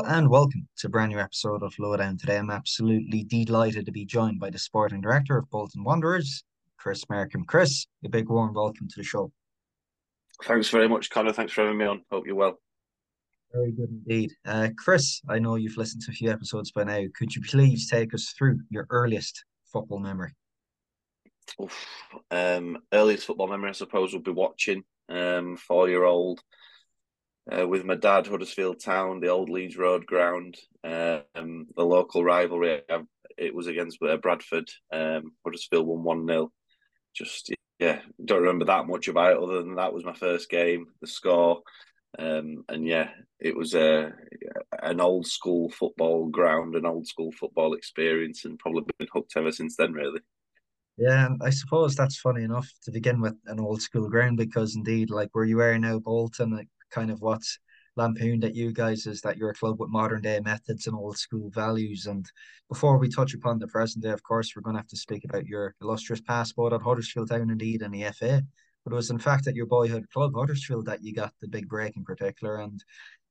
Hello and welcome to a brand new episode of Lowdown. Today I'm absolutely delighted to be joined by the sporting director of Bolton Wanderers, Chris Markham. Chris, a big warm welcome to the show. Thanks very much, Connor. Thanks for having me on. Hope you're well. Very good indeed. Uh, Chris, I know you've listened to a few episodes by now. Could you please take us through your earliest football memory? Oof. Um, earliest football memory, I suppose, would be watching um, four-year-old uh, with my dad, Huddersfield Town, the old Leeds Road ground, um, the local rivalry. It was against uh, Bradford. Um, Huddersfield won 1 0. Just, yeah, don't remember that much about it other than that was my first game, the score. Um, and yeah, it was a uh, an old school football ground, an old school football experience, and probably been hooked ever since then, really. Yeah, I suppose that's funny enough to begin with an old school ground because indeed, like where you are now, Bolton, like kind of what's lampooned at you guys is that you're a club with modern day methods and old school values. And before we touch upon the present day, of course, we're going to have to speak about your illustrious passport at Huddersfield Town, indeed, and the FA. But it was in fact at your boyhood club, Huddersfield, that you got the big break in particular. And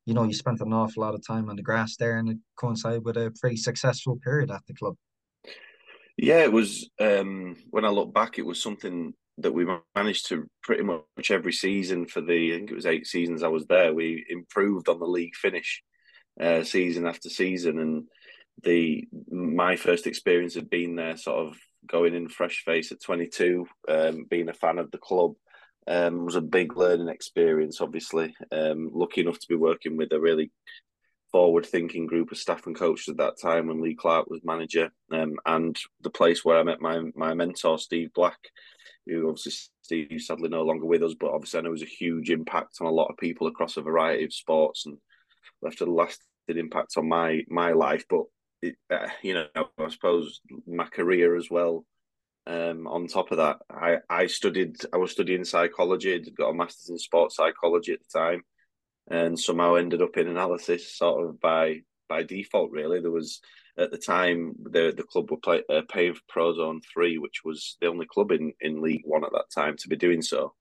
you know, you spent an awful lot of time on the grass there, and it coincided with a pretty successful period at the club. Yeah, it was. Um, when I look back, it was something that we managed to pretty much every season for the I think it was eight seasons I was there. We improved on the league finish uh, season after season, and the my first experience of being there, sort of going in fresh face at 22, um, being a fan of the club. Um, was a big learning experience. Obviously, um, lucky enough to be working with a really forward-thinking group of staff and coaches at that time when Lee Clark was manager, um, and the place where I met my my mentor Steve Black, who obviously Steve sadly no longer with us, but obviously I know it was a huge impact on a lot of people across a variety of sports and left a lasting impact on my my life. But it, uh, you know, I suppose my career as well. Um, on top of that, I, I studied. I was studying psychology. Got a master's in sports psychology at the time, and somehow ended up in analysis, sort of by by default. Really, there was at the time the the club were play, uh, paying for Prozone three, which was the only club in, in League One at that time to be doing so.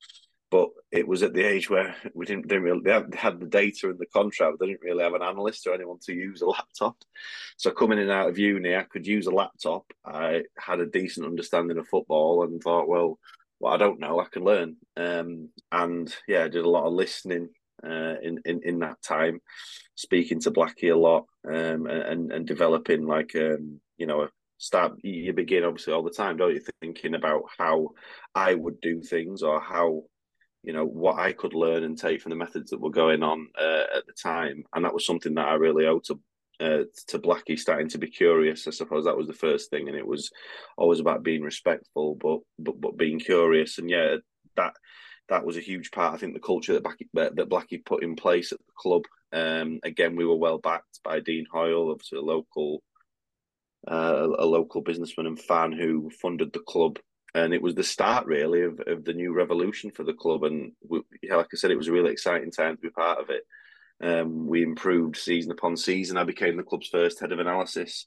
But it was at the age where we didn't didn't really they had, they had the data and the contract. They didn't really have an analyst or anyone to use a laptop. So coming in out of uni, I could use a laptop. I had a decent understanding of football and thought, well, what I don't know, I can learn. Um, and yeah, I did a lot of listening uh, in, in in that time, speaking to Blackie a lot, um, and and developing like um, you know start you begin obviously all the time, don't you? Thinking about how I would do things or how you know what I could learn and take from the methods that were going on uh, at the time, and that was something that I really owe to uh, to Blackie starting to be curious. I suppose that was the first thing, and it was always about being respectful, but but but being curious. And yeah, that that was a huge part. I think the culture that Blackie, that Blackie put in place at the club. Um, again, we were well backed by Dean Hoyle, obviously a local, uh, a local businessman and fan who funded the club, and it was the start really of, of the new revolution for the club. And we, like I said, it was a really exciting time to be part of it. Um, we improved season upon season. I became the club's first head of analysis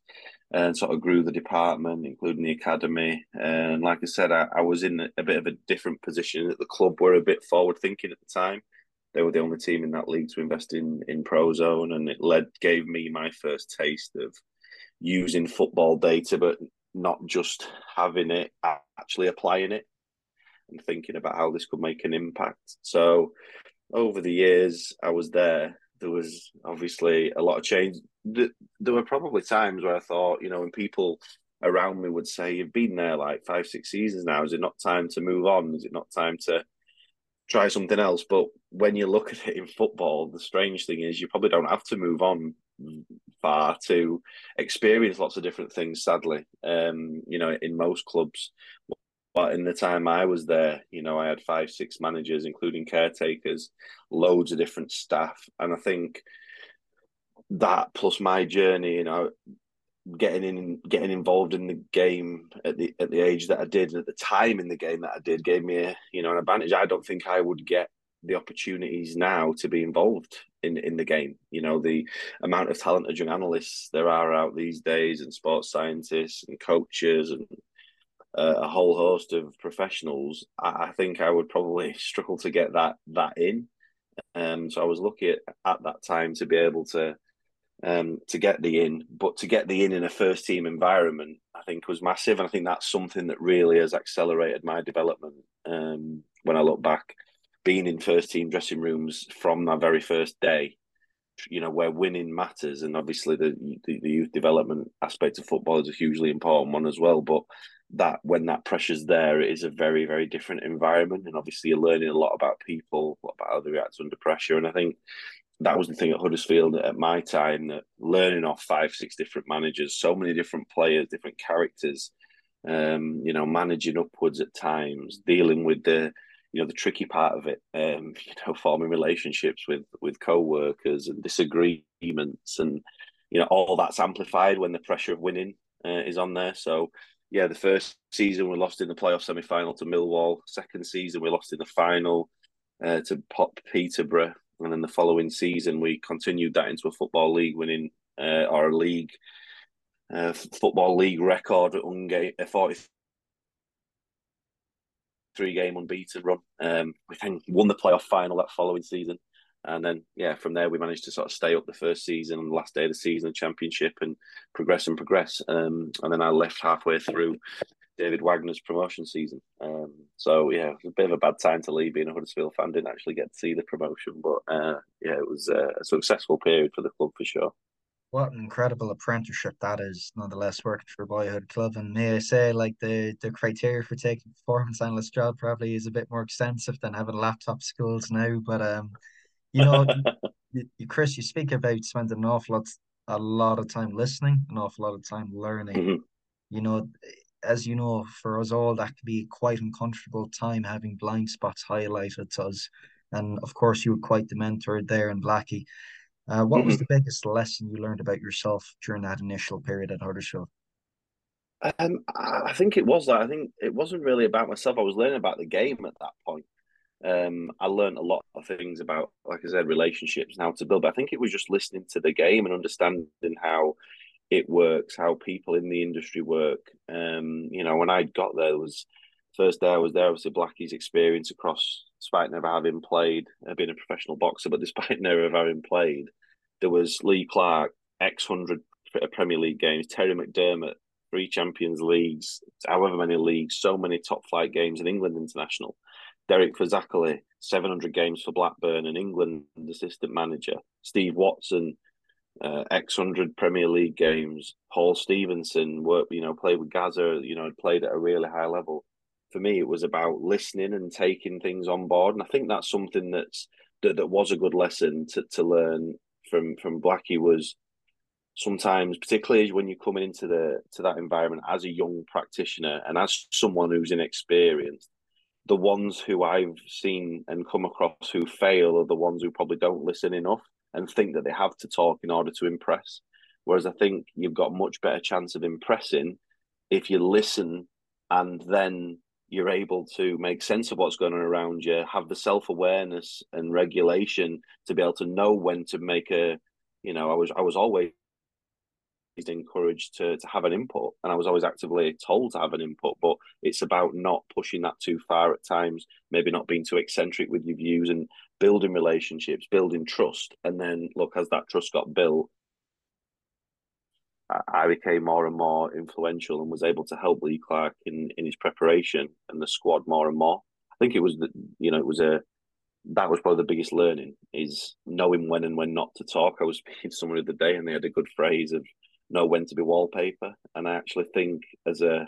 and sort of grew the department, including the academy. And like I said, I, I was in a bit of a different position at the club. We're a bit forward thinking at the time. They were the only team in that league to invest in in Prozone, and it led gave me my first taste of using football data, but not just having it, actually applying it and thinking about how this could make an impact. So over the years I was there, there was obviously a lot of change. There were probably times where I thought, you know, when people around me would say, You've been there like five, six seasons now. Is it not time to move on? Is it not time to try something else? But when you look at it in football, the strange thing is you probably don't have to move on far to experience lots of different things, sadly. Um, you know, in most clubs, but in the time I was there, you know, I had five, six managers, including caretakers, loads of different staff. And I think that plus my journey, you know, getting in getting involved in the game at the at the age that I did at the time in the game that I did gave me a you know an advantage. I don't think I would get the opportunities now to be involved in in the game. You know, the amount of talented young analysts there are out these days and sports scientists and coaches and uh, a whole host of professionals, I, I, think I would probably struggle to get that that in. Um, so I was lucky at, at that time to be able to um, to get the in, but to get the in in a first team environment, I think was massive, and I think that's something that really has accelerated my development. Um, when I look back, being in first team dressing rooms from that very first day, you know, where winning matters, and obviously the, the, the youth development aspect of football is a hugely important one as well. But that when that pressure's there, it is a very very different environment, and obviously you're learning a lot about people, about how they react under pressure, and I think that was the thing at Huddersfield at my time that learning off five, six different managers, so many different players, different characters, um, you know, managing upwards at times, dealing with the, you know, the tricky part of it, um, you know, forming relationships with with co-workers and disagreements and, you know, all that's amplified when the pressure of winning uh, is on there. So, yeah, the first season we lost in the playoff semi-final to Millwall. Second season we lost in the final uh, to Pop Peterborough and then the following season we continued that into a football league, winning uh, our league uh, football league record at unga- a forty three game unbeaten run. Um, we then won the playoff final that following season. And then, yeah, from there we managed to sort of stay up the first season and the last day of the season, the championship, and progress and progress. Um, and then I left halfway through David Wagner's promotion season. Um, so yeah, it was a bit of a bad time to leave being a Huddersfield fan. Didn't actually get to see the promotion, but uh, yeah, it was uh, a successful period for the club for sure. What an incredible apprenticeship that is, nonetheless, working for a boyhood club. And may I say, like the the criteria for taking performance analyst job probably is a bit more extensive than having laptop schools now. But um, you know, you, you, Chris, you speak about spending an awful lot, a lot of time listening, an awful lot of time learning. Mm-hmm. You know, as you know, for us all, that can be quite uncomfortable time having blind spots highlighted to us. And of course, you were quite the mentor there in Blackie. Uh, what mm-hmm. was the biggest lesson you learned about yourself during that initial period at Huddersfield? Um, I think it was that. I think it wasn't really about myself. I was learning about the game at that point. Um, I learned a lot of things about, like I said, relationships and how to build. But I think it was just listening to the game and understanding how it works, how people in the industry work. Um, you know, when I got there, was first day I was there, obviously Blackie's experience across, despite never having played, uh, being a professional boxer, but despite never having played, there was Lee Clark, X hundred Premier League games, Terry McDermott, three Champions Leagues, however many leagues, so many top flight games in England international. Derek Fazackerley, 700 games for Blackburn and England assistant manager. Steve Watson, uh, X hundred Premier League games. Paul Stephenson worked, you know, played with Gazza, you know, played at a really high level. For me, it was about listening and taking things on board, and I think that's something that's that, that was a good lesson to, to learn from from Blackie was sometimes, particularly when you're coming into the to that environment as a young practitioner and as someone who's inexperienced, the ones who I've seen and come across who fail are the ones who probably don't listen enough and think that they have to talk in order to impress. Whereas I think you've got much better chance of impressing if you listen and then you're able to make sense of what's going on around you, have the self awareness and regulation to be able to know when to make a, you know, I was I was always encouraged to to have an input, and I was always actively told to have an input. But it's about not pushing that too far at times, maybe not being too eccentric with your views, and building relationships, building trust, and then look as that trust got built, I became more and more influential and was able to help Lee Clark in in his preparation and the squad more and more. I think it was the you know it was a that was probably the biggest learning is knowing when and when not to talk. I was speaking to someone the other day and they had a good phrase of know when to be wallpaper, and I actually think as a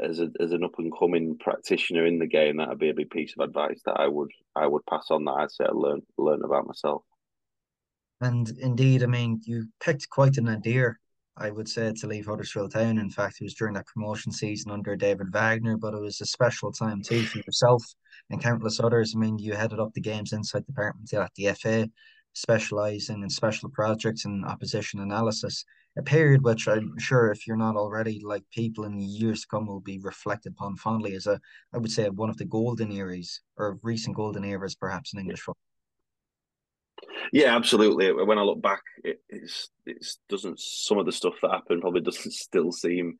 as a as an up and coming practitioner in the game, that would be a big piece of advice that I would I would pass on. That I'd say I learn learn about myself. And indeed, I mean, you picked quite an idea, I would say, to leave Huddersfield Town. In fact, it was during that promotion season under David Wagner, but it was a special time too for yourself and countless others. I mean, you headed up the games insight department at the FA, specialising in special projects and opposition analysis a period which I'm sure if you're not already, like people in the years to come will be reflected upon fondly as a, I would say, one of the golden eras or recent golden eras, perhaps in English football. Yeah, absolutely. When I look back, it, it's it doesn't some of the stuff that happened probably doesn't still seem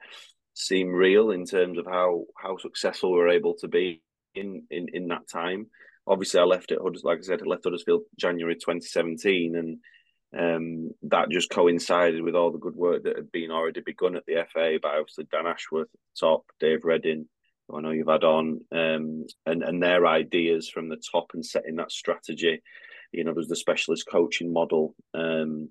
seem real in terms of how how successful we are able to be in in in that time. Obviously, I left it. Like I said, I left Huddersfield January 2017, and um, that just coincided with all the good work that had been already begun at the FA by obviously Dan Ashworth, top, Dave Reddin, who I know you've had on, um, and and their ideas from the top and setting that strategy. You know, there's the specialist coaching model. Um,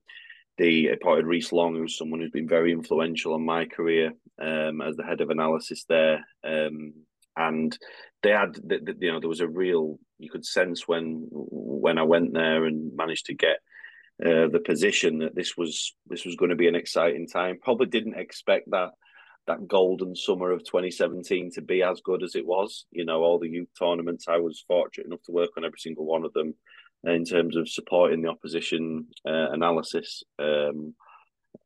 they appointed Rhys Long, who's someone who's been very influential on my career um, as the head of analysis there. Um, and they had, you know, there was a real you could sense when when I went there and managed to get uh, the position that this was this was going to be an exciting time. Probably didn't expect that that golden summer of 2017 to be as good as it was. You know, all the youth tournaments, I was fortunate enough to work on every single one of them in terms of supporting the opposition uh, analysis. Um,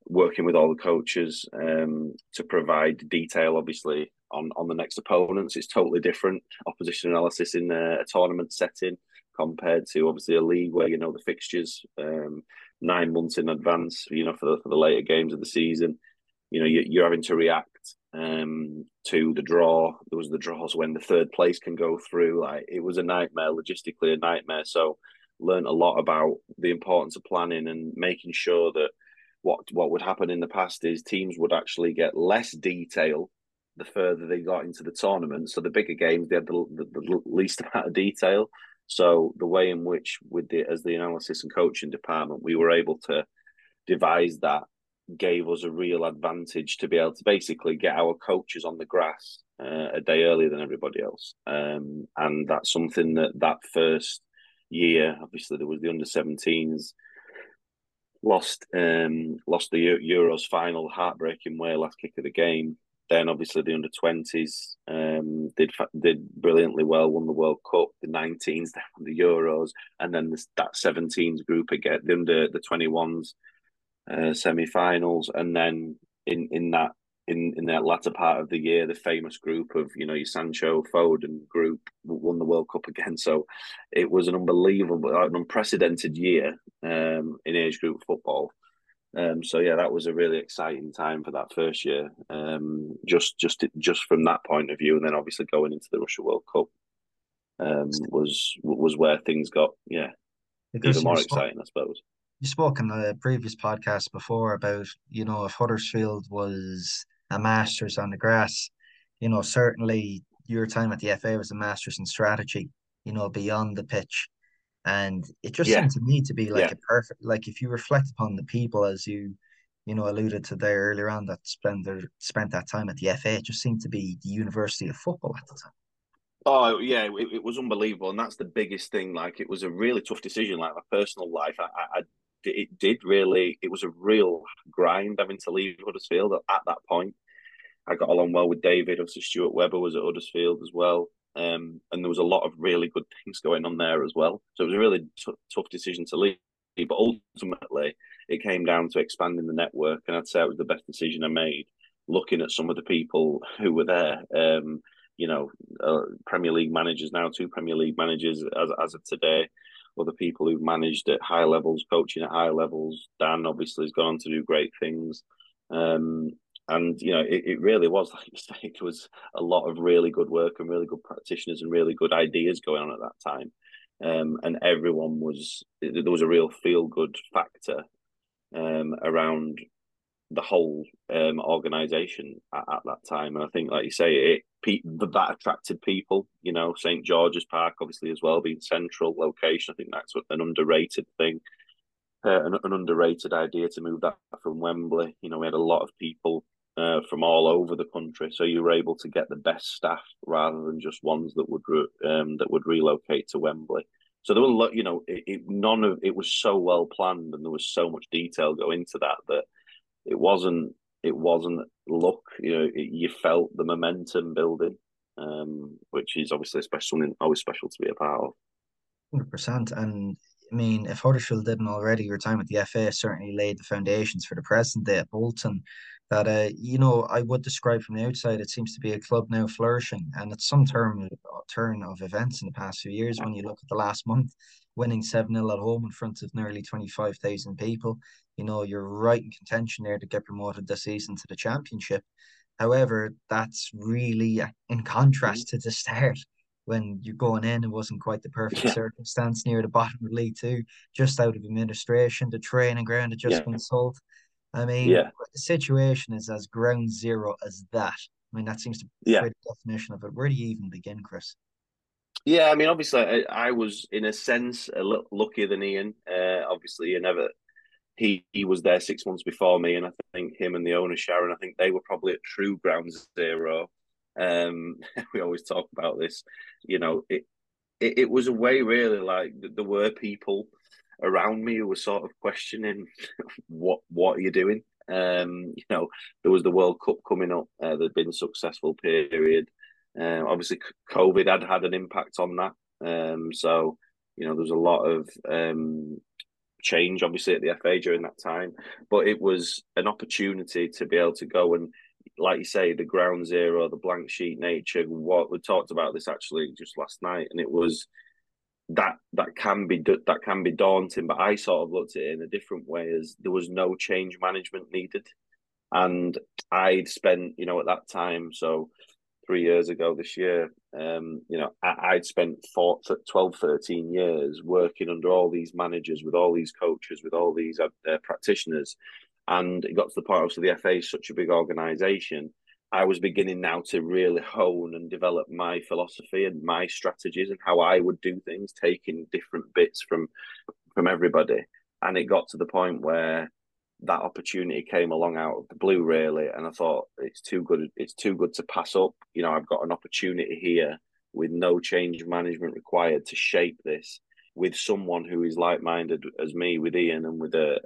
working with all the coaches um, to provide detail, obviously, on, on the next opponents. It's totally different opposition analysis in a, a tournament setting compared to obviously a league where you know the fixtures um, nine months in advance. You know for the, for the later games of the season, you know you, are having to react um, to the draw. There was the draws when the third place can go through. Like it was a nightmare, logistically a nightmare. So learned a lot about the importance of planning and making sure that what what would happen in the past is teams would actually get less detail the further they got into the tournament. So the bigger games, they had the, the, the least amount of detail. So the way in which, with the as the analysis and coaching department, we were able to devise that gave us a real advantage to be able to basically get our coaches on the grass uh, a day earlier than everybody else. Um, and that's something that that first year, obviously there was the under 17s lost um, lost the Euros final heartbreaking way last kick of the game then obviously the under twenties um, did did brilliantly well, won the World Cup. The nineteens, the Euros, and then this, that seventeens group again, the under the twenty ones uh, semi-finals, and then in in that in in that latter part of the year, the famous group of you know your Sancho Foden group won the World Cup again. So it was an unbelievable, an unprecedented year um, in age group football. Um, so yeah, that was a really exciting time for that first year. Um, just just just from that point of view, and then obviously going into the Russia World Cup um, was was where things got yeah even more exciting, I suppose. You spoke in the previous podcast before about you know if Huddersfield was a masters on the grass, you know certainly your time at the FA was a masters in strategy. You know beyond the pitch and it just yeah. seemed to me to be like yeah. a perfect like if you reflect upon the people as you you know alluded to there earlier on that spent their spent that time at the FA, it just seemed to be the University of Football at the time. Oh yeah, it, it was unbelievable, and that's the biggest thing. Like it was a really tough decision. Like my personal life, I, I, I it did really. It was a real grind having to leave Huddersfield at that point. I got along well with David. Obviously, Stuart Webber was at Huddersfield as well. Um, and there was a lot of really good things going on there as well. So it was a really t- tough decision to leave. But ultimately, it came down to expanding the network, and I'd say it was the best decision I made. Looking at some of the people who were there, um, you know, uh, Premier League managers now, two Premier League managers as as of today, other people who've managed at high levels, coaching at high levels. Dan obviously has gone on to do great things. Um, and you know it, it really was like you say it was a lot of really good work and really good practitioners and really good ideas going on at that time. Um, and everyone was there was a real feel good factor um, around the whole um, organization at, at, that time. And i think like you say it pe- that attracted people you know st george's park obviously as well being central location i think that's an underrated thing. Uh, an, an, underrated idea to move that from Wembley. You know, we had a lot of people uh, from all over the country, so you were able to get the best staff rather than just ones that would re- um, that would relocate to Wembley. So there were, you know, it, it, none of it was so well planned, and there was so much detail go into that that it wasn't it wasn't luck. You know, it, you felt the momentum building, um, which is obviously special, something always special to be a part of. Hundred percent, and I mean, if Huddersfield didn't already, your time at the FA certainly laid the foundations for the present day at Bolton that uh, you know I would describe from the outside. It seems to be a club now flourishing, and it's some term turn of events in the past few years. When you look at the last month, winning seven 0 at home in front of nearly twenty five thousand people, you know you're right in contention there to get promoted this season to the championship. However, that's really uh, in contrast to the start. when you're going in, it wasn't quite the perfect yeah. circumstance near the bottom of League Two, just out of administration. The training ground had just yeah. been sold. I mean, yeah. the situation is as ground zero as that. I mean, that seems to be yeah. the definition of it. Where do you even begin, Chris? Yeah, I mean, obviously, I, I was in a sense a little luckier than Ian. Uh, obviously, you never. He he was there six months before me, and I think him and the owner Sharon, I think they were probably at true ground zero. Um, we always talk about this. You know, it, it it was a way really like there were people around me who were sort of questioning what what are you doing. Um, you know, there was the World Cup coming up. Uh, there'd been a successful period. Um, obviously, COVID had had an impact on that. Um, so, you know, there was a lot of um, change, obviously, at the FA during that time. But it was an opportunity to be able to go and, like you say, the ground zero, the blank sheet nature. What we talked about this actually just last night, and it was that that can be that can be daunting. But I sort of looked at it in a different way, as there was no change management needed, and I'd spent, you know, at that time, so three years ago this year, um, you know, I, would spent four, 12, 13 years working under all these managers, with all these coaches, with all these uh, practitioners. And it got to the point, obviously, the FA is such a big organisation. I was beginning now to really hone and develop my philosophy and my strategies and how I would do things, taking different bits from from everybody. And it got to the point where that opportunity came along out of the blue really. And i thought it's too good it's too good to pass up. You know i've got an opportunity here with no change management required to shape this with someone who is like-minded as me with ian and with a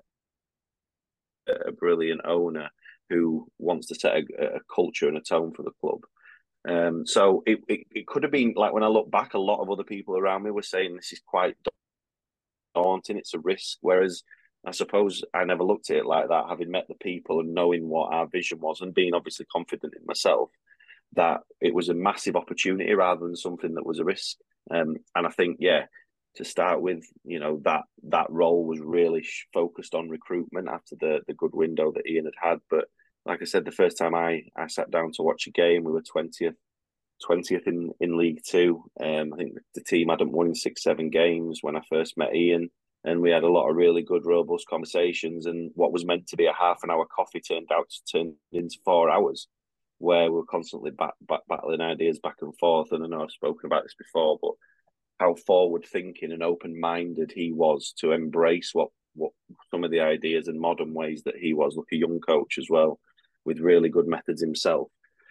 a brilliant owner who wants to set a, a culture and a tone for the club um, so it, it, it could have been like when i look back a lot of other people around me were saying this is quite daunting it's a risk whereas I suppose I never looked at it like that, having met the people and knowing what our vision was and being obviously confident in myself, that it was a massive opportunity rather than something that was a risk. Um, and I think, yeah, to start with, you know, that that role was really focused on recruitment after the the good window that Ian had had. But like I said, the first time I, I sat down to watch a game, we were 20th, 20th in, in League Two. Um, I think the team hadn't won in six, seven games when I first met Ian and we had a lot of really good, robust conversations. And what was meant to be a half an hour coffee turned out to turn into four hours, where we're constantly back, back, battling ideas back and forth. And I know I've spoken about this before, but how forward thinking and open minded he was to embrace what what some of the ideas and modern ways that he was. Look, a young coach as well, with really good methods himself.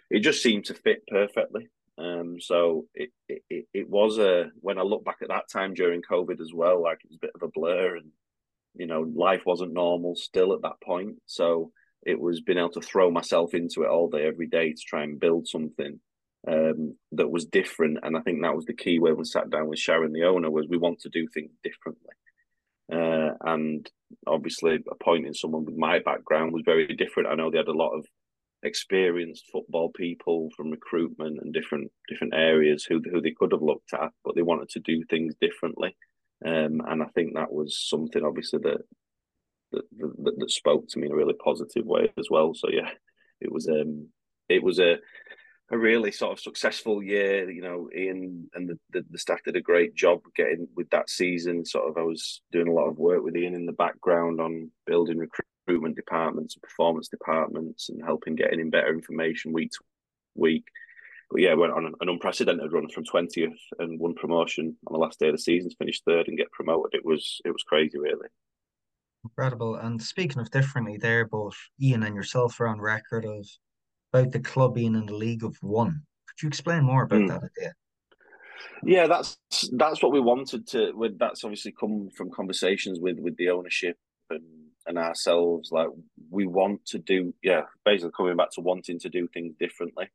It just seemed to fit perfectly. Um, so it, it it was a when I look back at that time during COVID as well, like it was a bit of a blur, and you know life wasn't normal still at that point. So it was being able to throw myself into it all day, every day to try and build something um, that was different. And I think that was the key when we sat down with Sharon, the owner, was we want to do things differently. Uh, and obviously, appointing someone with my background was very different. I know they had a lot of experienced football people from recruitment and different different areas who who they could have looked at, but they wanted to do things differently. Um, and I think that was something obviously that that, that that spoke to me in a really positive way as well. So yeah, it was um it was a a really sort of successful year. You know, Ian and the, the, the, staff did a great job getting with that season. Sort of, I was doing a lot of work with Ian in the background on building recruitment departments and performance departments and helping getting in better information week to week. But yeah, went on an unprecedented run from twentieth and won promotion on the last day of the season, finished third and get promoted. It was it was crazy, really. Incredible. And speaking of differently, there both Ian and yourself are on record of about the club being in the League of One. Could you explain more about mm. that idea? Yeah, that's that's what we wanted to. With that's obviously come from conversations with with the ownership and and ourselves. Like we want to do, yeah, basically coming back to wanting to do things differently.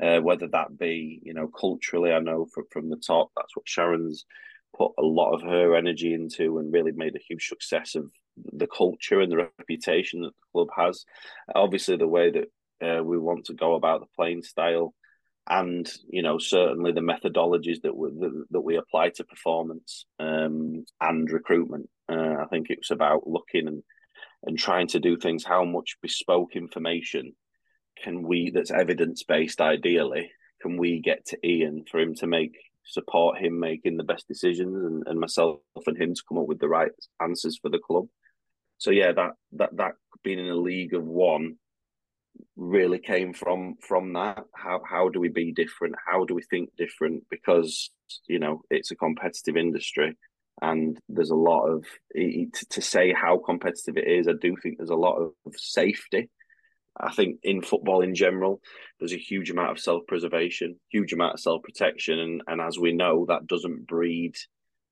Uh, whether that be, you know, culturally, I know from from the top, that's what Sharon's put a lot of her energy into and really made a huge success of the culture and the reputation that the club has. Obviously, the way that uh, we want to go about the playing style, and you know certainly the methodologies that we that, that we apply to performance um, and recruitment. Uh, I think it was about looking and and trying to do things how much bespoke information can we that's evidence based ideally can we get to ian for him to make support him making the best decisions, and, and myself and him to come up with the right answers for the club. So yeah, that that that being in a league of one really came from from that. How how do we be different? How do we think different? Because you know it's a competitive industry, and there's a lot of to say how competitive it is. I do think there's a lot of safety. I think in football in general, there's a huge amount of self preservation, huge amount of self protection, and and as we know, that doesn't breed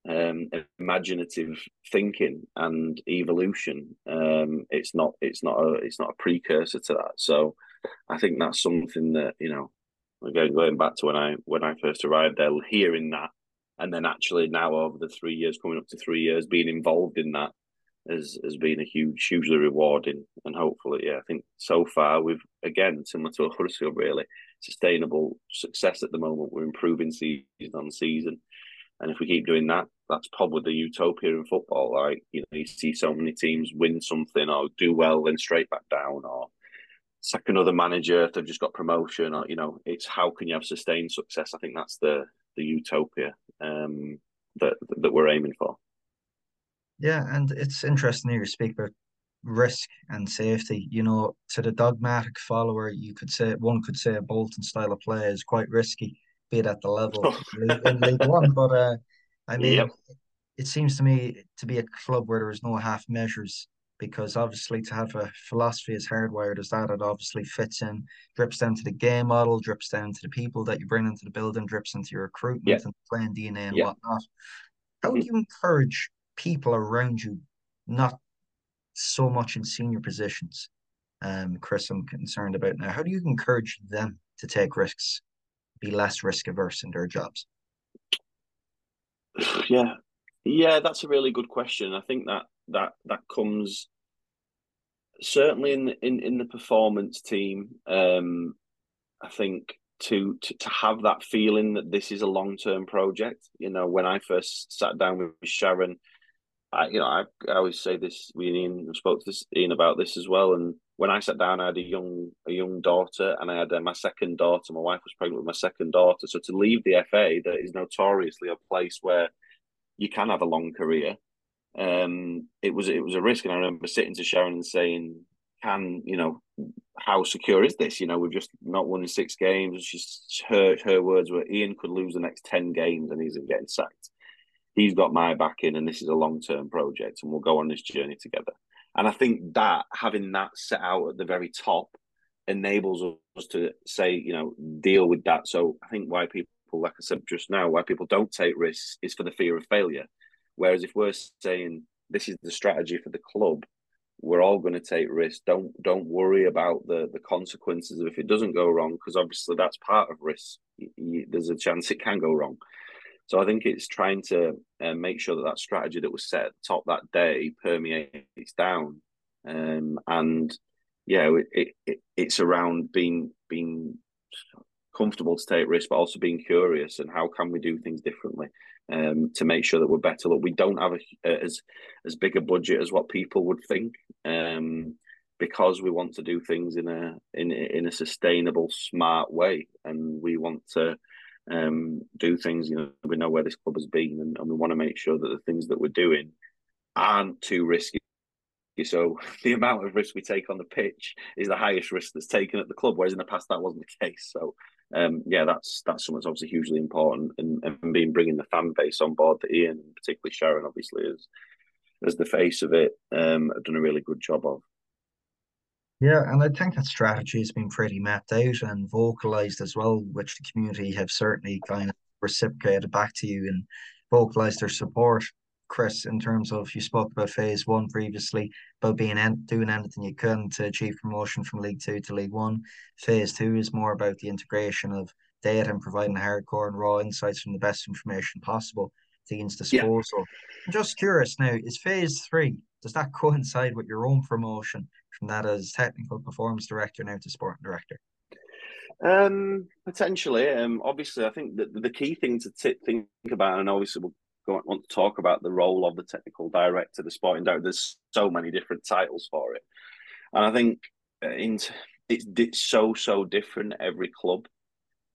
um, imaginative thinking and evolution. Um, it's not it's not a it's not a precursor to that. So I think that's something that you know again going back to when I when I first arrived there, hearing that, and then actually now over the three years coming up to three years being involved in that has has been a huge hugely rewarding and hopefully yeah I think so far we've again similar to a Huddersfield really sustainable success at the moment. We're improving season on season. And if we keep doing that, that's probably the utopia in football. Like you know, you see so many teams win something or do well, then straight back down, or sack another manager if they've just got promotion, or you know, it's how can you have sustained success? I think that's the the utopia um, that that we're aiming for. Yeah, and it's interesting here you speak about risk and safety. You know, to the dogmatic follower, you could say one could say a Bolton style of play is quite risky, be it at the level in League One. But uh, I mean, yep. it seems to me to be a club where there is no half measures because obviously to have a philosophy as hardwired as that, it obviously fits in, drips down to the game model, drips down to the people that you bring into the building, drips into your recruitment and playing DNA and yep. whatnot. How do mm-hmm. you encourage people around you, not so much in senior positions? Um, Chris, I'm concerned about now. How do you encourage them to take risks, be less risk averse in their jobs? Yeah, yeah, that's a really good question. I think that that that comes certainly in in in the performance team. Um, I think to, to to have that feeling that this is a long term project. You know, when I first sat down with Sharon, I you know I, I always say this. We Ian spoke to this, Ian about this as well. And when I sat down, I had a young a young daughter, and I had uh, my second daughter. My wife was pregnant with my second daughter. So to leave the FA, that is notoriously a place where you can have a long career. Um, it was it was a risk, and I remember sitting to Sharon and saying, "Can you know how secure is this? You know, we've just not won in six games." She's her her words were, "Ian could lose the next ten games, and he's getting sacked." He's got my backing, and this is a long term project, and we'll go on this journey together. And I think that having that set out at the very top enables us to say, you know, deal with that. So I think why people like I said just now, why people don't take risks is for the fear of failure. Whereas if we're saying this is the strategy for the club, we're all going to take risks. Don't don't worry about the the consequences of if it doesn't go wrong, because obviously that's part of risk. there's a chance it can go wrong. So I think it's trying to uh, make sure that that strategy that was set at the top that day permeates down, um, and yeah, it, it, it, it's around being being comfortable to take risks, but also being curious and how can we do things differently um, to make sure that we're better. Look, we don't have a, as as big a budget as what people would think, um, because we want to do things in a in in a sustainable, smart way, and we want to um, do things. You know, we know where this club has been, and, and we want to make sure that the things that we're doing aren't too risky so the amount of risk we take on the pitch is the highest risk that's taken at the club, whereas in the past that wasn't the case. So um, yeah, that's that's something that's obviously hugely important, and, and being bringing the fan base on board. That Ian, particularly Sharon, obviously is as the face of it, um, have done a really good job of. Yeah, and I think that strategy has been pretty mapped out and vocalized as well, which the community have certainly kind of reciprocated back to you and vocalized their support. Chris, in terms of you spoke about phase one previously, about being en- doing anything you can to achieve promotion from League Two to League One. Phase two is more about the integration of data and providing hardcore and raw insights from the best information possible to Ian's disposal. Yeah. I'm just curious now, is phase three, does that coincide with your own promotion from that as technical performance director now to sporting director? Um, potentially. Um, obviously, I think that the key thing to t- think about, and obviously we'll want to talk about the role of the technical director, the sporting director. There's so many different titles for it, and I think uh, in, it's, it's so so different every club.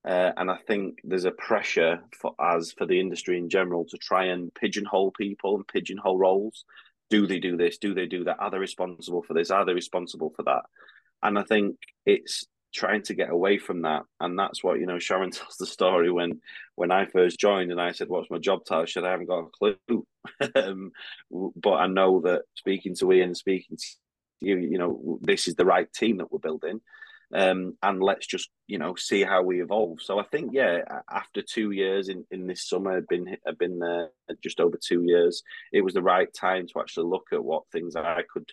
Uh, and I think there's a pressure for us, for the industry in general, to try and pigeonhole people and pigeonhole roles. Do they do this? Do they do that? Are they responsible for this? Are they responsible for that? And I think it's trying to get away from that. And that's what, you know, Sharon tells the story when when I first joined and I said, What's my job title? Said, I haven't got a clue. um, but I know that speaking to Ian, speaking to you, you know, this is the right team that we're building um, and let's just you know see how we evolve. So I think yeah, after two years in, in this summer, I've been I've been there just over two years. It was the right time to actually look at what things I could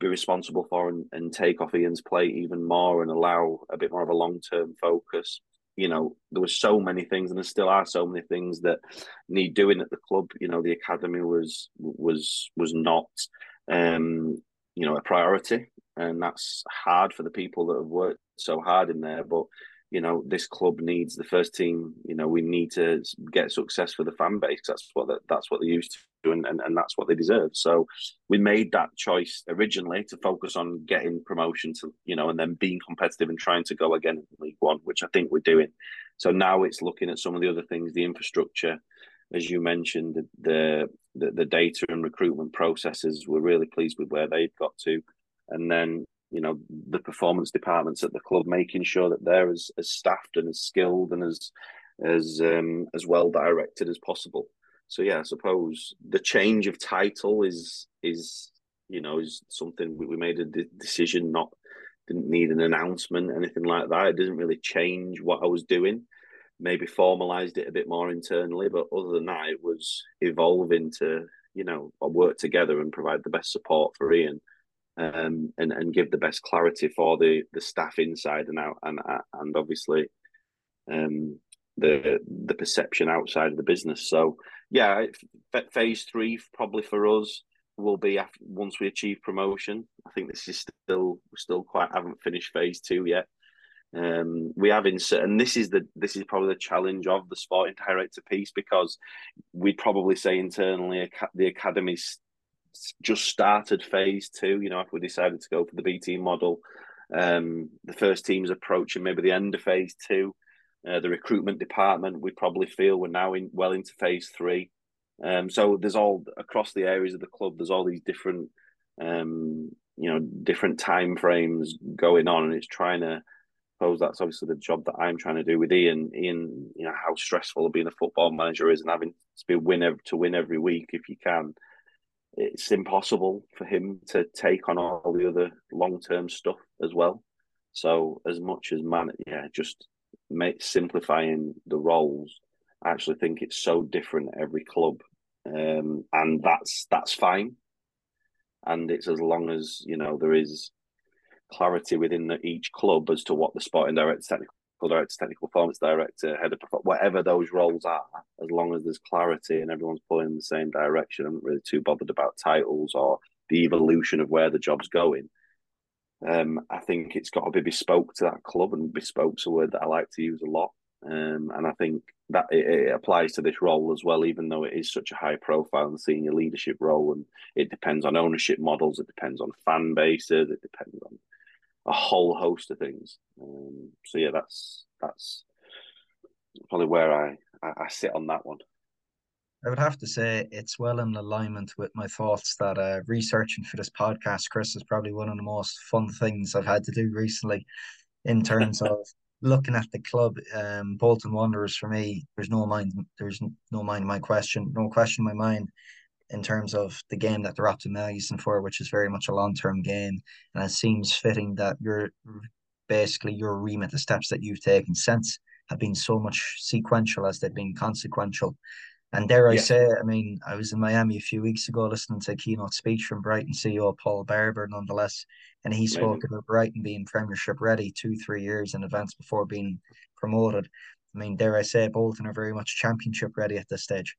be responsible for and, and take off Ian's plate even more and allow a bit more of a long term focus. You know, there were so many things, and there still are so many things that need doing at the club. You know, the academy was was was not um, you know a priority and that's hard for the people that have worked so hard in there. But you know, this club needs the first team. You know, we need to get success for the fan base. That's what the, that's what they used to, and, and and that's what they deserve. So we made that choice originally to focus on getting promotion to you know, and then being competitive and trying to go again in League One, which I think we're doing. So now it's looking at some of the other things, the infrastructure, as you mentioned, the the, the the data and recruitment processes. We're really pleased with where they've got to. And then you know the performance departments at the club making sure that they're as, as staffed and as skilled and as as um, as well directed as possible. So yeah i suppose the change of title is is you know is something we, we made a de- decision not didn't need an announcement anything like that. It didn't really change what i was doing maybe formalized it a bit more internally but other than that it was evolving to you know work together and provide the best support for ian um, and and give the best clarity for the the staff inside and out, and and obviously um, the the perception outside of the business. So yeah, phase three probably for us will be after, once we achieve promotion. I think this is still still quite haven't finished phase two yet. Um, we have insert, and this is the this is probably the challenge of the sporting director piece because we'd probably say internally the academy's just started phase two. You know, if we decided to go for the B team model, um, the first team's approaching maybe the end of phase two. Uh, the recruitment department, we probably feel we're now in well into phase three. Um, so there's all across the areas of the club. There's all these different, um, you know, different time frames going on, and it's trying to. Suppose that's obviously the job that I'm trying to do with Ian. Ian, you know how stressful being a football manager is, and having to be win to win every week if you can it's impossible for him to take on all the other long term stuff as well. So as much as man, yeah, just make simplifying the roles. I actually think it's so different every club, um, and that's that's fine. And it's as long as you know there is clarity within the, each club as to what the sporting director, technical director, technical performance director, head of whatever those roles are, as long as there's clarity and everyone's pulling in the same direction, I'm not really too bothered about titles or the evolution of where the job's going. Um, I think it's got to be bespoke to that club, and bespoke's a word that I like to use a lot. Um, and I think that it, it, applies to this role as well, even though it is such a high profile and senior leadership role. And it depends on ownership models, it depends on fan bases, it depends on a whole host of things. Um, so yeah, that's that's probably where I, I, I sit on that one. I would have to say it's well in alignment with my thoughts that uh, researching for this podcast, Chris, is probably one of the most fun things I've had to do recently in terms of looking at the club. Um, Bolton Wanderers for me, there's no mind, there's no mind in my question, no question in my mind in terms of the game that they're optimizing for, which is very much a long term game. And it seems fitting that you're basically your remit, the steps that you've taken since have been so much sequential as they've been consequential. And dare I say, I mean, I was in Miami a few weeks ago listening to a keynote speech from Brighton CEO Paul Barber, nonetheless, and he spoke about Brighton being Premiership ready two, three years in advance before being promoted. I mean, dare I say, Bolton are very much Championship ready at this stage.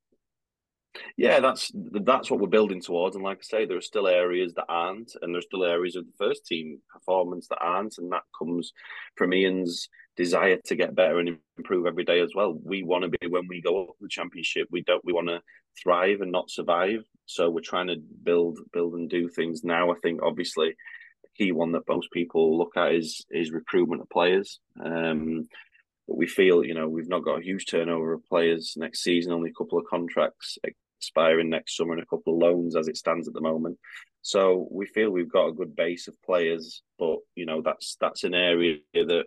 Yeah, that's that's what we're building towards. And like I say, there are still areas that aren't, and there's still areas of the first team performance that aren't, and that comes from Ian's desire to get better and improve every day as well. We want to be when we go up the championship. We don't. We want to thrive and not survive. So we're trying to build, build and do things now. I think obviously the key one that most people look at is is recruitment of players. Um, but we feel you know we've not got a huge turnover of players next season. Only a couple of contracts expiring next summer and a couple of loans as it stands at the moment. So we feel we've got a good base of players, but you know that's that's an area that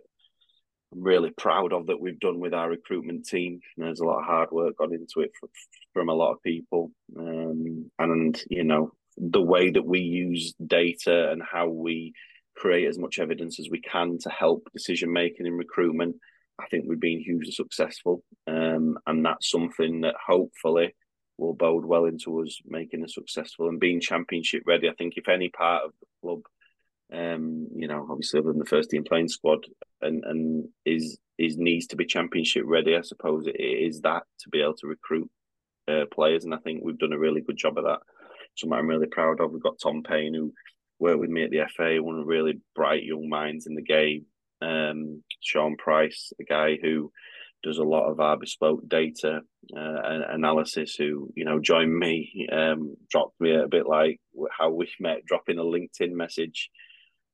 I'm really proud of that we've done with our recruitment team. There's a lot of hard work gone into it from, from a lot of people, um, and you know the way that we use data and how we create as much evidence as we can to help decision making in recruitment. I think we've been hugely successful, um, and that's something that hopefully will bode well into us making us successful and being championship ready. I think if any part of the club, um, you know, obviously other than the first team playing squad, and and is is needs to be championship ready, I suppose it is that to be able to recruit uh, players, and I think we've done a really good job of that. Something I'm really proud of. We've got Tom Payne who worked with me at the FA, one of the really bright young minds in the game. Um, Sean Price, a guy who does a lot of our bespoke data uh, analysis who you know joined me um, dropped me a bit like how we met dropping a linkedin message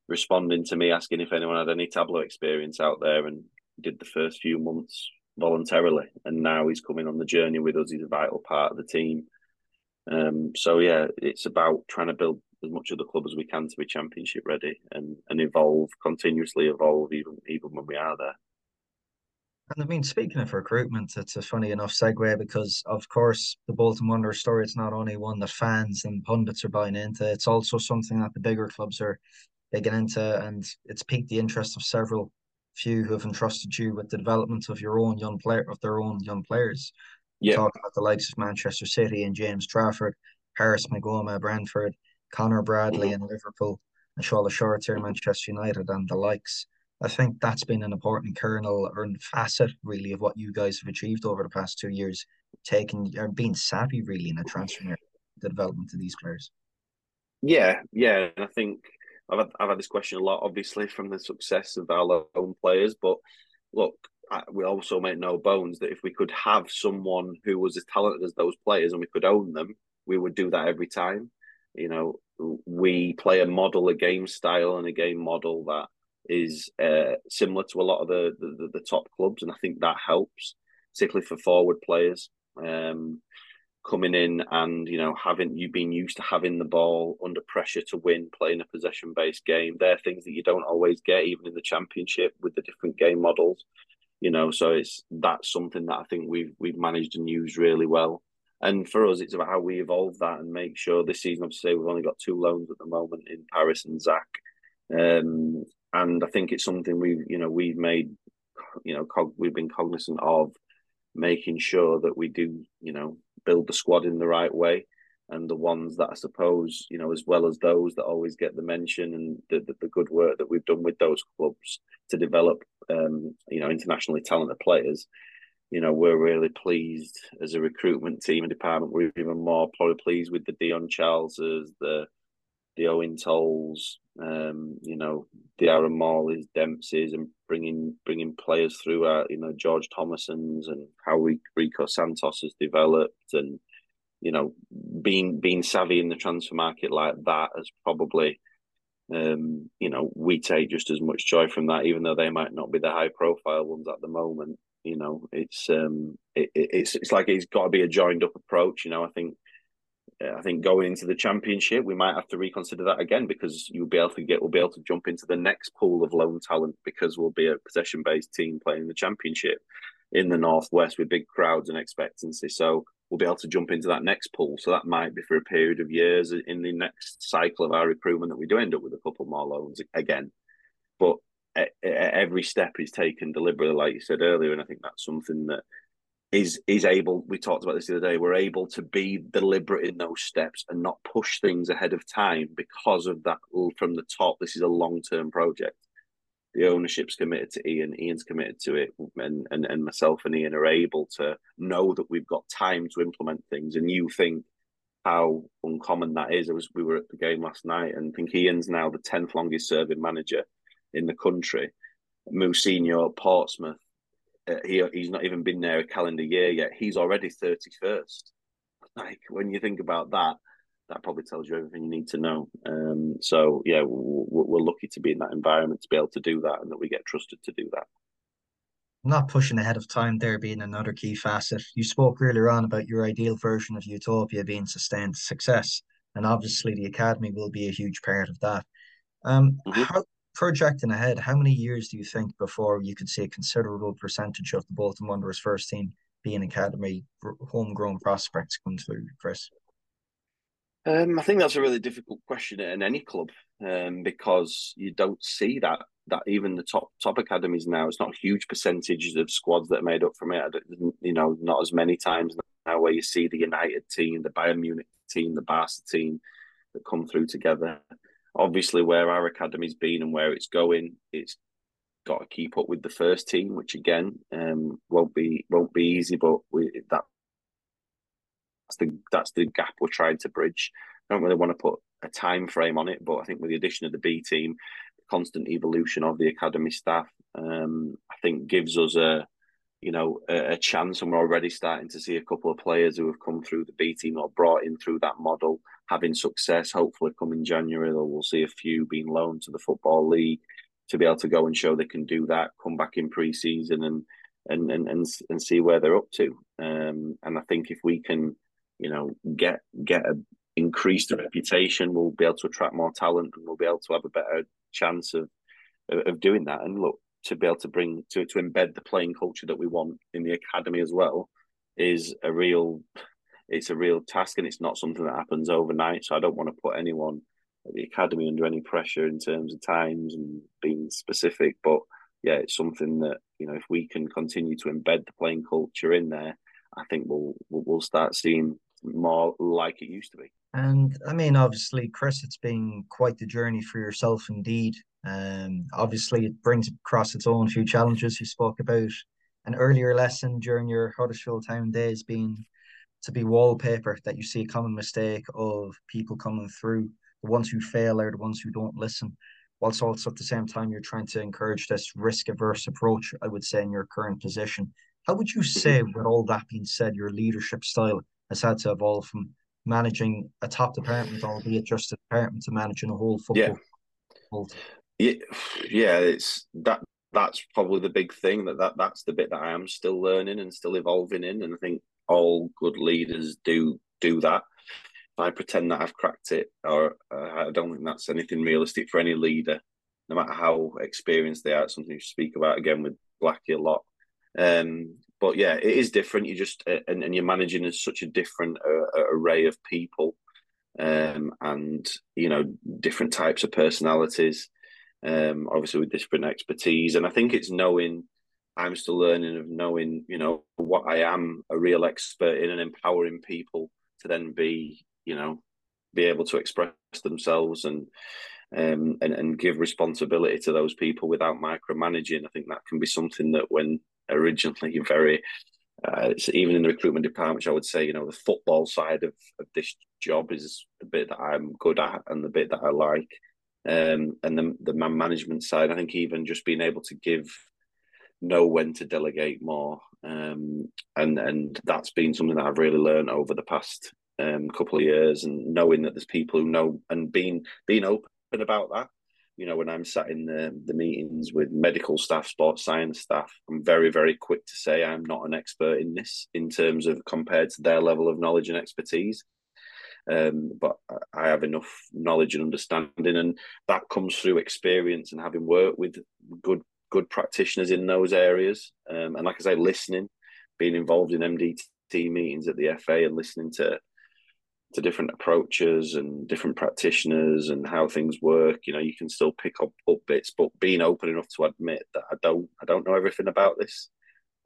responding to me asking if anyone had any tableau experience out there and did the first few months voluntarily. And now he's coming on the journey with us. He's a vital part of the team um, so yeah it's about trying to build as much of the club as we can to be championship ready and and evolve continuously evolve even even when we are there and I mean, speaking of recruitment, it's a funny enough segue because, of course, the Bolton Wanderers story, it's not only one that fans and pundits are buying into, it's also something that the bigger clubs are digging into, and it's piqued the interest of several few who have entrusted you with the development of your own young player, of their own young players. Yeah. Talk about the likes of Manchester City and James Trafford, Paris Maghoma, Brentford, Conor Bradley mm-hmm. in Liverpool, and Shola Shoretire, Manchester United, and the likes. I think that's been an important kernel or facet really of what you guys have achieved over the past two years, taking or being savvy really in a transfer the development of these players. Yeah, yeah, and I think I've had, I've had this question a lot, obviously, from the success of our own players. But look, we also make no bones that if we could have someone who was as talented as those players and we could own them, we would do that every time. You know, we play a model, a game style, and a game model that is uh, similar to a lot of the, the, the top clubs, and I think that helps, particularly for forward players. Um, coming in and you know having you been used to having the ball under pressure to win, playing a possession based game. They're things that you don't always get even in the championship with the different game models. You know, so it's that's something that I think we've we've managed and used really well. And for us, it's about how we evolve that and make sure this season. Obviously, we've only got two loans at the moment in Paris and Zach. Um, and I think it's something we've you know we've made you know cog- we've been cognizant of making sure that we do you know build the squad in the right way and the ones that I suppose you know as well as those that always get the mention and the, the, the good work that we've done with those clubs to develop um, you know internationally talented players you know we're really pleased as a recruitment team and department we're even more probably pleased with the Dion Charleses the the Eoin Toals, um, you know, the Aaron Morleys, Dempsey's, and bringing bringing players through. Our, you know, George Thomason's and how we, Rico Santos has developed, and you know, being being savvy in the transfer market like that has probably, um, you know, we take just as much joy from that, even though they might not be the high profile ones at the moment. You know, it's um, it, it's it's like it's got to be a joined up approach. You know, I think I think going into the championship, we might have to reconsider that again because you'll be able to get, we'll be able to jump into the next pool of loan talent because we'll be a possession based team playing the championship in the northwest with big crowds and expectancy. So we'll be able to jump into that next pool. So that might be for a period of years in the next cycle of our recruitment that we do end up with a couple more loans again. But every step is taken deliberately, like you said earlier, and I think that's something that is is able we talked about this the other day we're able to be deliberate in those steps and not push things ahead of time because of that from the top this is a long-term project the ownership's committed to ian ian's committed to it and, and and myself and ian are able to know that we've got time to implement things and you think how uncommon that is. I was we were at the game last night and I think Ian's now the tenth longest serving manager in the country. Mousinho at Portsmouth uh, he he's not even been there a calendar year yet. He's already thirty first. Like when you think about that, that probably tells you everything you need to know. Um, so yeah, we're, we're lucky to be in that environment to be able to do that, and that we get trusted to do that. not pushing ahead of time there being another key facet. You spoke earlier on about your ideal version of utopia being sustained success, and obviously the academy will be a huge part of that. Um, Mhm. how projecting ahead, how many years do you think before you could see a considerable percentage of the Bolton Wanderers first team being academy homegrown prospects come through, Chris? Um, I think that's a really difficult question in any club um, because you don't see that that even the top top academies now. It's not huge percentages of squads that are made up from it. You know, not as many times now where you see the United team, the Bayern Munich team, the Barca team that come through together. Obviously, where our academy's been and where it's going, it's got to keep up with the first team, which again um, won't be won't be easy. But we, that that's the that's the gap we're trying to bridge. I don't really want to put a time frame on it, but I think with the addition of the B team, the constant evolution of the academy staff, um, I think gives us a you know a, a, chance, and we're already starting to see a couple of players who have come through the B team or brought in through that model having success. Hopefully, coming January, we'll see a few being loaned to the football league to be able to go and show they can do that. Come back in pre-season and and and and, and see where they're up to. Um, and I think if we can you know, get get a increased reputation, we'll be able to attract more talent, and we'll be able to have a better chance of of doing that. And look, to be able to bring to to embed the playing culture that we want in the academy as well is a real it's a real task, and it's not something that happens overnight. So I don't want to put anyone at the academy under any pressure in terms of times and being specific, but yeah, it's something that you know if we can continue to embed the playing culture in there, I think we'll we'll start seeing more like it used to be. And I mean, obviously, Chris, it's been quite the journey for yourself indeed. Um, obviously, it brings across its own few challenges. You spoke about an earlier lesson during your Huddersfield Town days being to be wallpaper, that you see a common mistake of people coming through. The ones who fail are the ones who don't listen. Whilst also at the same time, you're trying to encourage this risk averse approach, I would say, in your current position. How would you say, with all that being said, your leadership style has had to evolve from managing a top department, albeit just a department, to managing a whole football. Yeah, yeah, yeah. It's that. That's probably the big thing. That, that that's the bit that I am still learning and still evolving in. And I think all good leaders do do that. If I pretend that I've cracked it, or uh, I don't think that's anything realistic for any leader, no matter how experienced they are. It's something you speak about again with Blackie a lot. Um, but yeah, it is different. You just uh, and, and you're managing such a different uh, array of people, um, and you know different types of personalities. Um, obviously with different expertise, and I think it's knowing. I'm still learning of knowing, you know, what I am a real expert in, and empowering people to then be, you know, be able to express themselves and um, and and give responsibility to those people without micromanaging. I think that can be something that when originally very uh, even in the recruitment department, which I would say, you know, the football side of, of this job is the bit that I'm good at and the bit that I like. Um, and the, the man management side, I think even just being able to give, know when to delegate more. Um, and, and that's been something that I've really learned over the past um, couple of years and knowing that there's people who know and being, being open about that you know, when I'm sat in the, the meetings with medical staff, sports science staff, I'm very, very quick to say I'm not an expert in this in terms of compared to their level of knowledge and expertise. Um, but I have enough knowledge and understanding, and that comes through experience and having worked with good good practitioners in those areas. Um, and like I say, listening, being involved in MDT meetings at the FA and listening to to different approaches and different practitioners and how things work. You know you can still pick up, up bits but being open enough to admit that i don't i don't know everything about this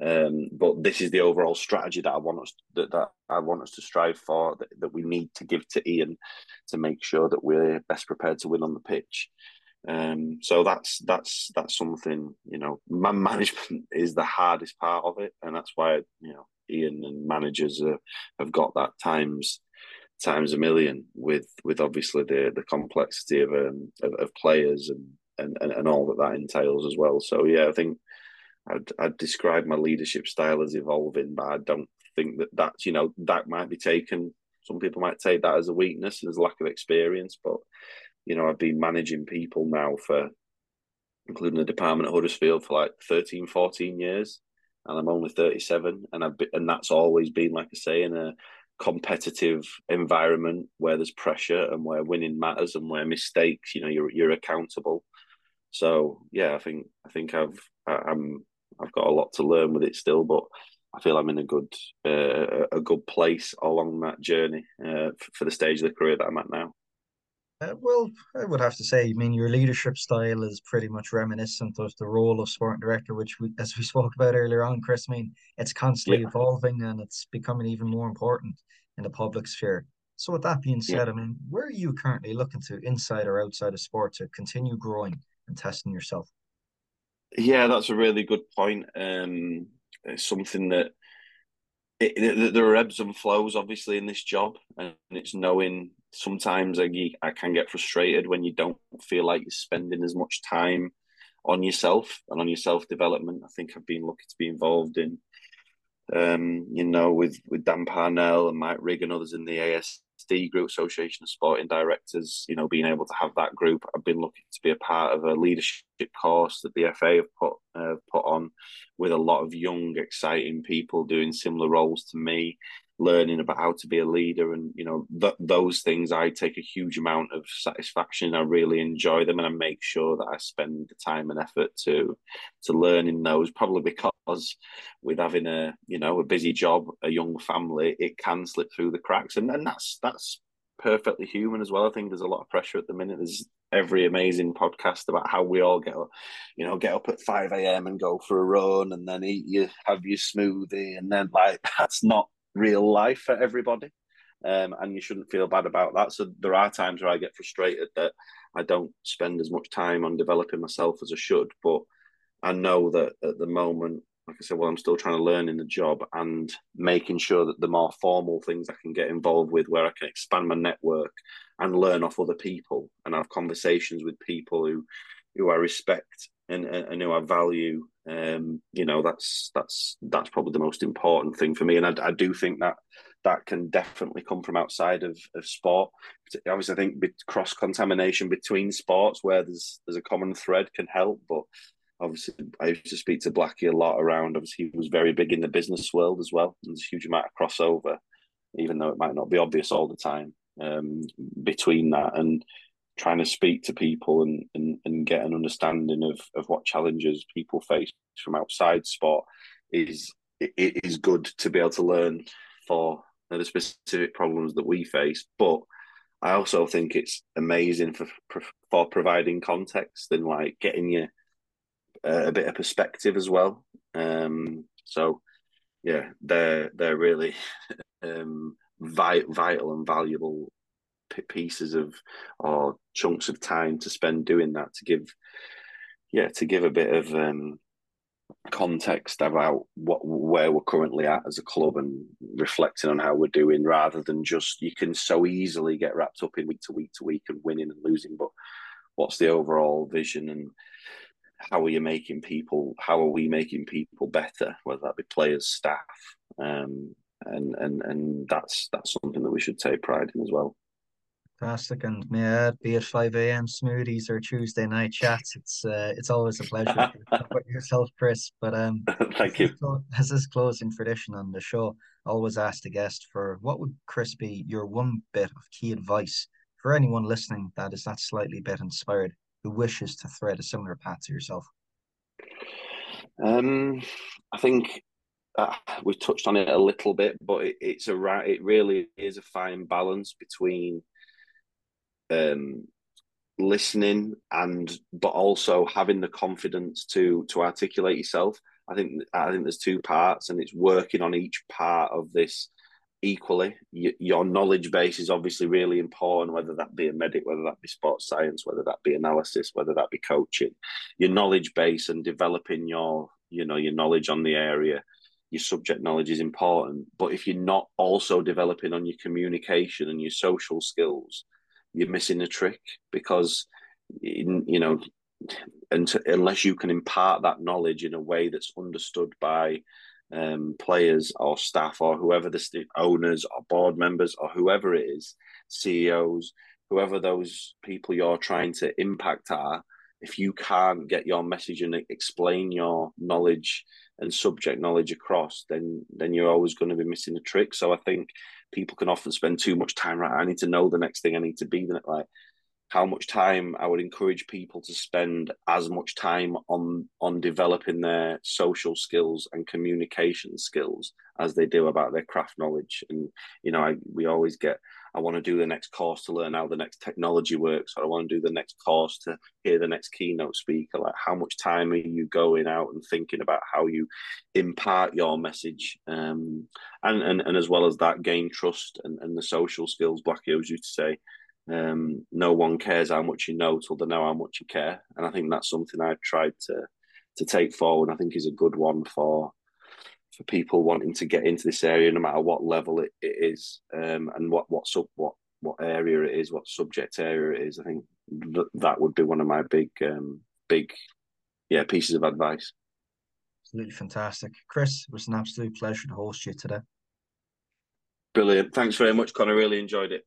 um, but this is the overall strategy that i want us that, that i want us to strive for that, that we need to give to ian to make sure that we're best prepared to win on the pitch. Um, so that's that's that's something you know man management is the hardest part of it. And that's why you know ian and managers uh, have got that times times a million with with obviously the the complexity of um of, of players and, and and and all that that entails as well. So yeah, I think I'd I'd describe my leadership style as evolving, but I don't think that that's you know that might be taken. Some people might take that as a weakness, as lack of experience, but you know I've been managing people now for including the department at Huddersfield for like 13, 14 years. And I'm only 37. And I've been, and that's always been, like I say, in a competitive environment where there's pressure and where winning matters and where mistakes, you know, you're you're accountable. So yeah, I think I think I've I'm I've got a lot to learn with it still, but I feel I'm in a good uh, a good place along that journey uh, for the stage of the career that I'm at now. Uh, well, I would have to say, I mean, your leadership style is pretty much reminiscent of the role of sporting director, which we, as we spoke about earlier on, Chris. I mean, it's constantly yeah. evolving and it's becoming even more important in the public sphere. So, with that being said, yeah. I mean, where are you currently looking to, inside or outside of sport, to continue growing and testing yourself? Yeah, that's a really good point. Um, it's something that it, it, there are ebbs and flows, obviously, in this job, and it's knowing sometimes I, I can get frustrated when you don't feel like you're spending as much time on yourself and on your self development. I think I've been lucky to be involved in, um, you know, with with Dan Parnell and Mike Rigg and others in the AS the Group Association of Sporting Directors, you know, being able to have that group. I've been lucky to be a part of a leadership course that the FA have put uh, put on with a lot of young, exciting people doing similar roles to me learning about how to be a leader and you know th- those things i take a huge amount of satisfaction. I really enjoy them and i make sure that i spend the time and effort to to learn in those probably because with having a you know a busy job a young family it can slip through the cracks. And, and that's that's perfectly human as well. I think there's a lot of pressure at the minute. There's every amazing podcast about how we all get up, you know, get up at 5 a.m. and go for a run and then eat you have your smoothie and then like that's not real life for everybody. Um, and you shouldn't feel bad about that. So there are times where I get frustrated that I don't spend as much time on developing myself as I should. But I know that at the moment, like I said, well, I'm still trying to learn in the job and making sure that the more formal things I can get involved with, where I can expand my network and learn off other people and have conversations with people who who I respect and, and who I value. Um, you know, that's that's that's probably the most important thing for me, and I, I do think that that can definitely come from outside of, of sport. Obviously, I think cross contamination between sports where there's there's a common thread can help, but obviously I used to speak to Blackie a lot around. Obviously, he was very big in the business world as well. And There's a huge amount of crossover, even though it might not be obvious all the time um, between that and trying to speak to people and, and, and get an understanding of, of what challenges people face from outside sport is it is good to be able to learn for the specific problems that we face. But i also think it's amazing for for providing context and like getting you a, bit of perspective as well. Um so yeah they're they're really um vital and valuable pieces of or chunks of time to spend doing that to give yeah to give a bit of um, context about what where we're currently at as a club and reflecting on how we're doing rather than just you can so easily get wrapped up in week to week to week and winning and losing but what's the overall vision and how are you making people how are we making people better whether that be players staff um, and and and that's that's something that we should take pride in as well Fantastic, and add, be it five a.m. smoothies or Tuesday night chats, it's uh, it's always a pleasure with yourself, Chris. But um, thank you. As this closing tradition on the show, I always ask the guest for what would Chris be your one bit of key advice for anyone listening that is that slightly bit inspired who wishes to thread a similar path to yourself. Um, I think uh, we touched on it a little bit, but it, it's a. It really is a fine balance between um, listening and but also having the confidence to to articulate yourself. I think I think there's two parts, and it's working on each part of this equally. your knowledge base is obviously really important, whether that be a medic, whether that be sports science, whether that be analysis, whether that be coaching. Your knowledge base and developing your you know your knowledge on the area your subject knowledge is important but if you're not also developing on your communication and your social skills you're missing a trick because you know and to, unless you can impart that knowledge in a way that's understood by um, players or staff or whoever the st- owners or board members or whoever it is, CEOs, whoever those people you're trying to impact are, if you can't get your message and explain your knowledge and subject knowledge across, then then you're always going to be missing a trick. So I think people can often spend too much time. Right, I need to know the next thing. I need to be the like how much time I would encourage people to spend as much time on on developing their social skills and communication skills as they do about their craft knowledge. And you know, I, we always get I want to do the next course to learn how the next technology works, or I want to do the next course to hear the next keynote speaker. Like, how much time are you going out and thinking about how you impart your message, um, and and and as well as that, gain trust and, and the social skills. Blackie used to say, um, no one cares how much you know till they know how much you care, and I think that's something I've tried to to take forward. I think is a good one for for people wanting to get into this area, no matter what level it, it is, um, and what what sub what what area it is, what subject area it is. I think th- that would be one of my big um, big yeah pieces of advice. Absolutely fantastic, Chris. It was an absolute pleasure to host you today. Brilliant. Thanks very much, Connor. Really enjoyed it.